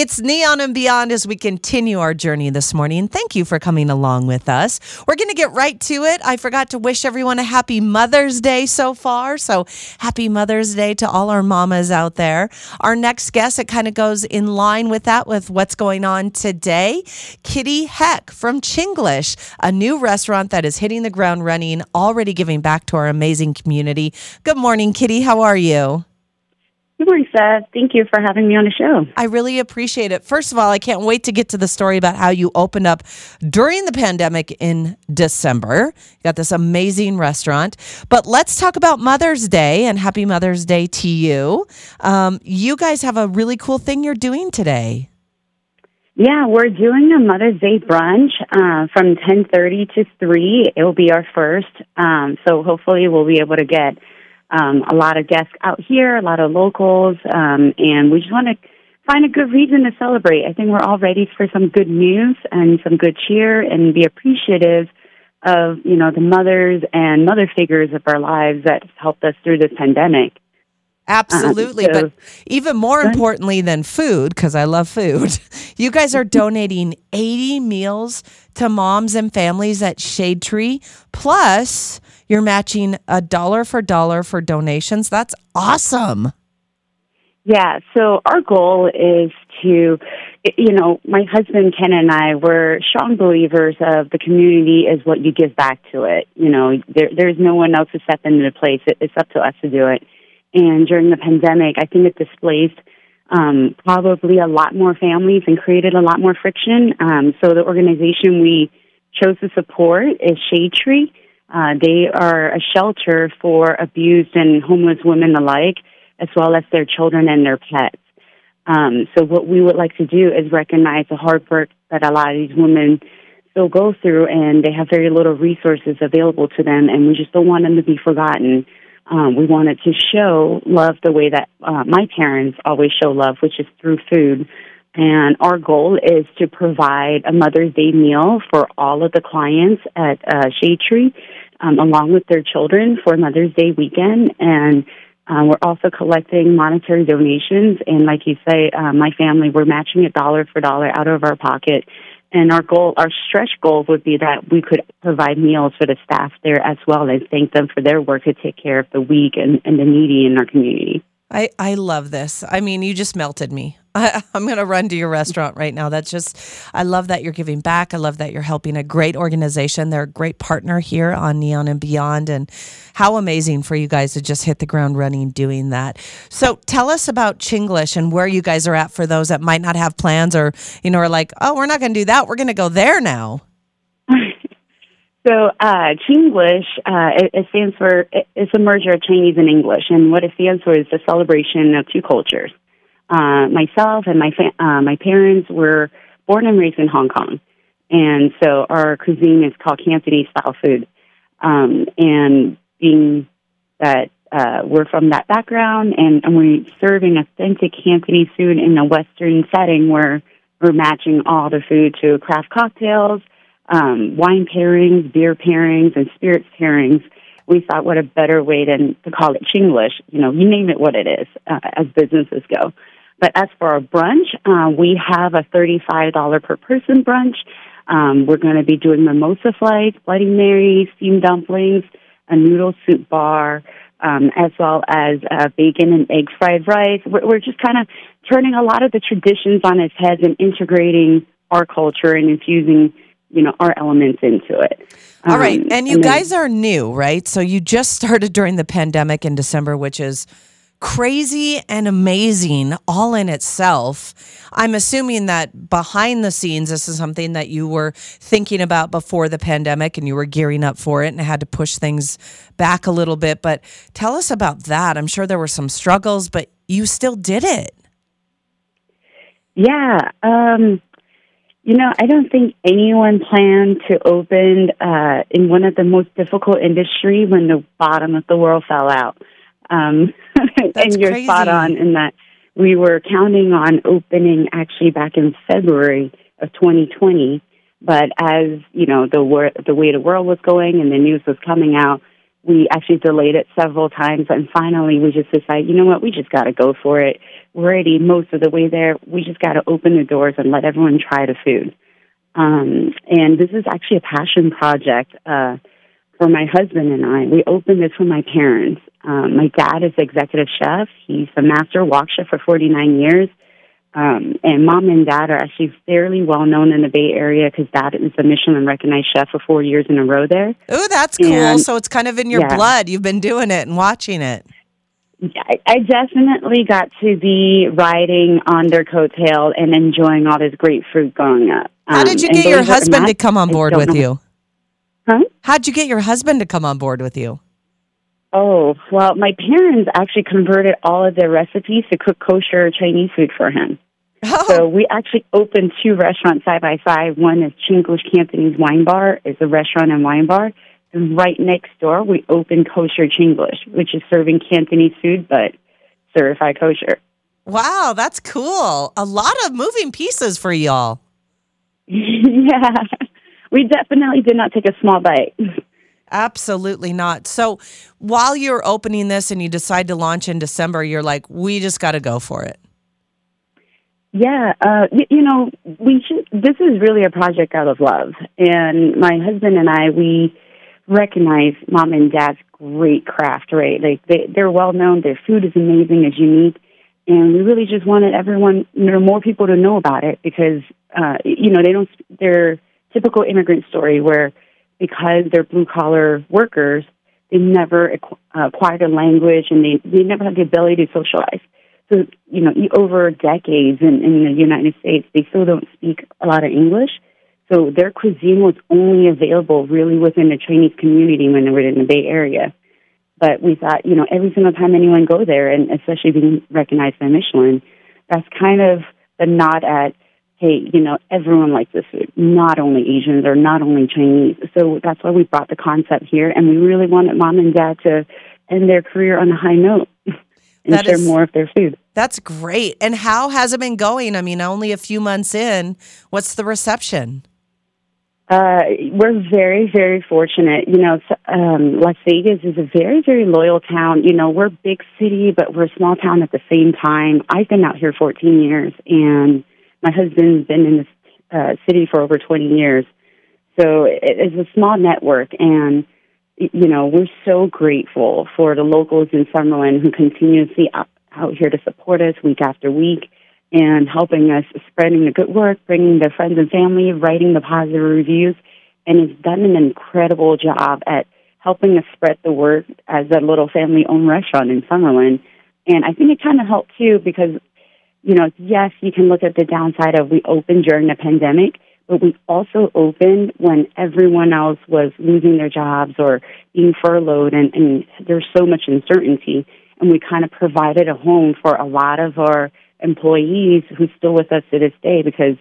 It's Neon and Beyond as we continue our journey this morning. Thank you for coming along with us. We're going to get right to it. I forgot to wish everyone a happy Mother's Day so far. So, happy Mother's Day to all our mamas out there. Our next guest, it kind of goes in line with that, with what's going on today. Kitty Heck from Chinglish, a new restaurant that is hitting the ground running, already giving back to our amazing community. Good morning, Kitty. How are you? Good morning, Seth. Thank you for having me on the show. I really appreciate it. First of all, I can't wait to get to the story about how you opened up during the pandemic in December. You got this amazing restaurant. But let's talk about Mother's Day and happy Mother's Day to you. Um, you guys have a really cool thing you're doing today. Yeah, we're doing a Mother's Day brunch uh, from 10:30 to 3. It will be our first. Um, so hopefully we'll be able to get um, a lot of guests out here, a lot of locals, um, and we just want to find a good reason to celebrate. I think we're all ready for some good news and some good cheer and be appreciative of, you know, the mothers and mother figures of our lives that helped us through this pandemic. Absolutely. So, but even more importantly than food, because I love food, you guys are donating 80 meals to moms and families at Shade Tree. Plus, you're matching a dollar for dollar for donations. That's awesome. Yeah, so our goal is to, you know, my husband Ken and I were strong believers of the community is what you give back to it. You know, there, there's no one else to step into the place. It, it's up to us to do it. And during the pandemic, I think it displaced um, probably a lot more families and created a lot more friction. Um, so the organization we chose to support is Shade Tree. Uh, they are a shelter for abused and homeless women alike, as well as their children and their pets. Um, so what we would like to do is recognize the hard work that a lot of these women still go through, and they have very little resources available to them, and we just don't want them to be forgotten. Um, we wanted to show love the way that uh, my parents always show love, which is through food. And our goal is to provide a Mother's Day meal for all of the clients at uh, Shade Tree um, along with their children for Mother's Day weekend. And uh, we're also collecting monetary donations. And like you say, uh, my family, we're matching it dollar for dollar out of our pocket. And our goal, our stretch goal would be that we could provide meals for the staff there as well and thank them for their work to take care of the weak and, and the needy in our community. I, I love this. I mean, you just melted me. I, am going to run to your restaurant right now. That's just, I love that you're giving back. I love that you're helping a great organization. They're a great partner here on Neon and Beyond. And how amazing for you guys to just hit the ground running doing that. So tell us about Chinglish and where you guys are at for those that might not have plans or, you know, are like, oh, we're not going to do that. We're going to go there now. So, uh, Chinglish, uh, it, it, stands for, it, it's a merger of Chinese and English, and what it stands for is the celebration of two cultures. Uh, myself and my fa- uh, my parents were born and raised in Hong Kong, and so our cuisine is called Cantonese style food. Um, and being that uh, we're from that background, and, and we're serving authentic Cantonese food in a Western setting where we're matching all the food to craft cocktails um, wine pairings, beer pairings, and spirits pairings, we thought what a better way than to call it Chinglish. You know, you name it what it is uh, as businesses go. But as for our brunch, uh, we have a $35 per person brunch. Um, we're going to be doing mimosa flights, Bloody Marys, steamed dumplings, a noodle soup bar, um, as well as uh, bacon and egg fried rice. We're, we're just kind of turning a lot of the traditions on its heads and integrating our culture and infusing you know our elements into it. All um, right, and you and then, guys are new, right? So you just started during the pandemic in December, which is crazy and amazing all in itself. I'm assuming that behind the scenes, this is something that you were thinking about before the pandemic and you were gearing up for it and had to push things back a little bit. But tell us about that. I'm sure there were some struggles, but you still did it. Yeah. Um, you know, I don't think anyone planned to open uh, in one of the most difficult industry when the bottom of the world fell out. Um, and you're crazy. spot on in that we were counting on opening actually back in February of 2020. But as you know, the wor- the way the world was going and the news was coming out, we actually delayed it several times, and finally we just decided, you know what, we just got to go for it. We're already most of the way there. We just got to open the doors and let everyone try the food. Um, and this is actually a passion project uh, for my husband and I. We opened this for my parents. Um, my dad is executive chef. He's a master wok chef for 49 years. Um, and mom and dad are actually fairly well known in the Bay Area because dad is a Michelin recognized chef for four years in a row there. Oh, that's cool. And, so it's kind of in your yeah. blood. You've been doing it and watching it. I, I definitely got to be riding on their coattail and enjoying all this great fruit growing up. How did you um, get your husband not, to come on board with know. you? Huh? How'd you get your husband to come on board with you? Oh, well, my parents actually converted all of their recipes to cook kosher Chinese food for him. Oh. So we actually opened two restaurants side by side. One is Chinglish Cantonese Wine Bar. It's a restaurant and wine bar. And right next door, we opened Kosher Chinglish, which is serving Cantonese food, but certified kosher. Wow, that's cool. A lot of moving pieces for y'all. yeah, we definitely did not take a small bite. Absolutely not. So while you're opening this and you decide to launch in December, you're like, we just got to go for it. Yeah, uh, you, you know, we should, this is really a project out of love, and my husband and I we recognize mom and dad's great craft. Right, like they, they're well known. Their food is amazing, is unique, and we really just wanted everyone, you know, more people to know about it because uh, you know they don't. They're typical immigrant story where because they're blue collar workers, they never uh, acquired a language and they, they never had the ability to socialize. So, you know, over decades in, in the United States, they still don't speak a lot of English. So their cuisine was only available really within the Chinese community when they were in the Bay Area. But we thought, you know, every single time anyone go there, and especially being recognized by Michelin, that's kind of the nod at hey, you know, everyone likes this food, not only Asians or not only Chinese. So that's why we brought the concept here, and we really wanted mom and dad to end their career on a high note and that share is, more of their food. That's great. And how has it been going? I mean, only a few months in. What's the reception? Uh, we're very, very fortunate. You know, um, Las Vegas is a very, very loyal town. You know, we're a big city, but we're a small town at the same time. I've been out here 14 years, and my husband's been in this uh, city for over 20 years. So it's a small network, and you know we're so grateful for the locals in Summerlin who continuously out, out here to support us week after week and helping us spreading the good work, bringing their friends and family, writing the positive reviews, and it's done an incredible job at helping us spread the word as a little family-owned restaurant in Summerlin. And I think it kind of helped too because you know, yes, you can look at the downside of we opened during the pandemic, but we also opened when everyone else was losing their jobs or being furloughed and, and there's so much uncertainty. And we kind of provided a home for a lot of our employees who's still with us to this day because,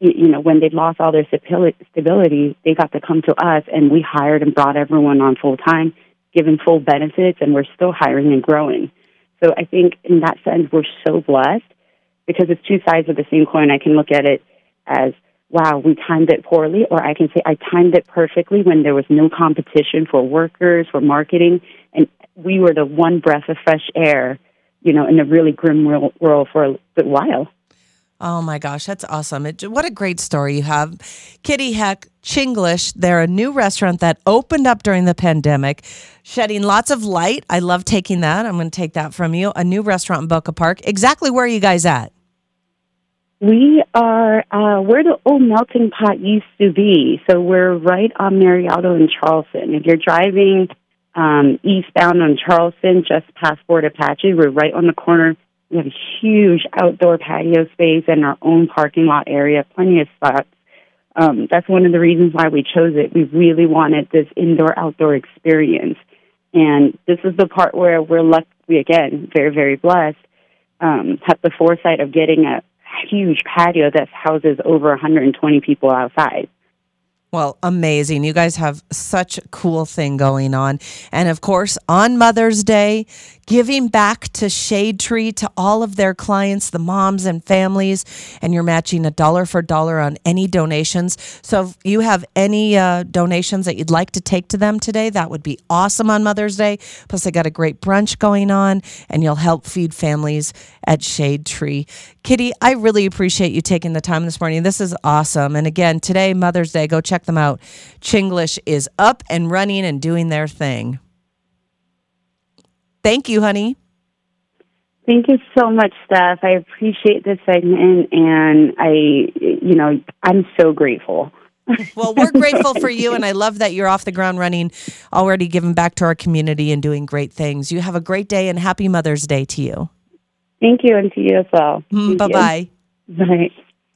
you know, when they lost all their stability, they got to come to us and we hired and brought everyone on full time, given full benefits, and we're still hiring and growing. So I think in that sense, we're so blessed because it's two sides of the same coin. I can look at it as, wow, we timed it poorly, or I can say I timed it perfectly when there was no competition for workers, for marketing, and we were the one breath of fresh air, you know, in a really grim world for a good while. Oh my gosh, that's awesome. It, what a great story you have. Kitty Heck, Chinglish, they're a new restaurant that opened up during the pandemic, shedding lots of light. I love taking that. I'm going to take that from you. A new restaurant in Boca Park. Exactly where are you guys at? We are uh, where the old melting pot used to be. So we're right on Marialto and Charleston. If you're driving um, eastbound on Charleston, just past Fort Apache, we're right on the corner we have a huge outdoor patio space and our own parking lot area, plenty of spots. Um, that's one of the reasons why we chose it. We really wanted this indoor outdoor experience. And this is the part where we're lucky, again, very, very blessed, um, have the foresight of getting a huge patio that houses over 120 people outside. Well, amazing. You guys have such a cool thing going on. And of course, on Mother's Day, giving back to Shade Tree to all of their clients, the moms and families, and you're matching a dollar for dollar on any donations. So if you have any uh, donations that you'd like to take to them today, that would be awesome on Mother's Day. Plus, they got a great brunch going on, and you'll help feed families at Shade Tree. Kitty, I really appreciate you taking the time this morning. This is awesome. And again, today, Mother's Day, go check them out. Chinglish is up and running and doing their thing. Thank you, honey. Thank you so much, Steph. I appreciate this segment, and I, you know, I'm so grateful. Well, we're grateful for you, and I love that you're off the ground running, already giving back to our community and doing great things. You have a great day, and happy Mother's Day to you. Thank you, and to you as well. Mm-hmm. Bye bye. Bye.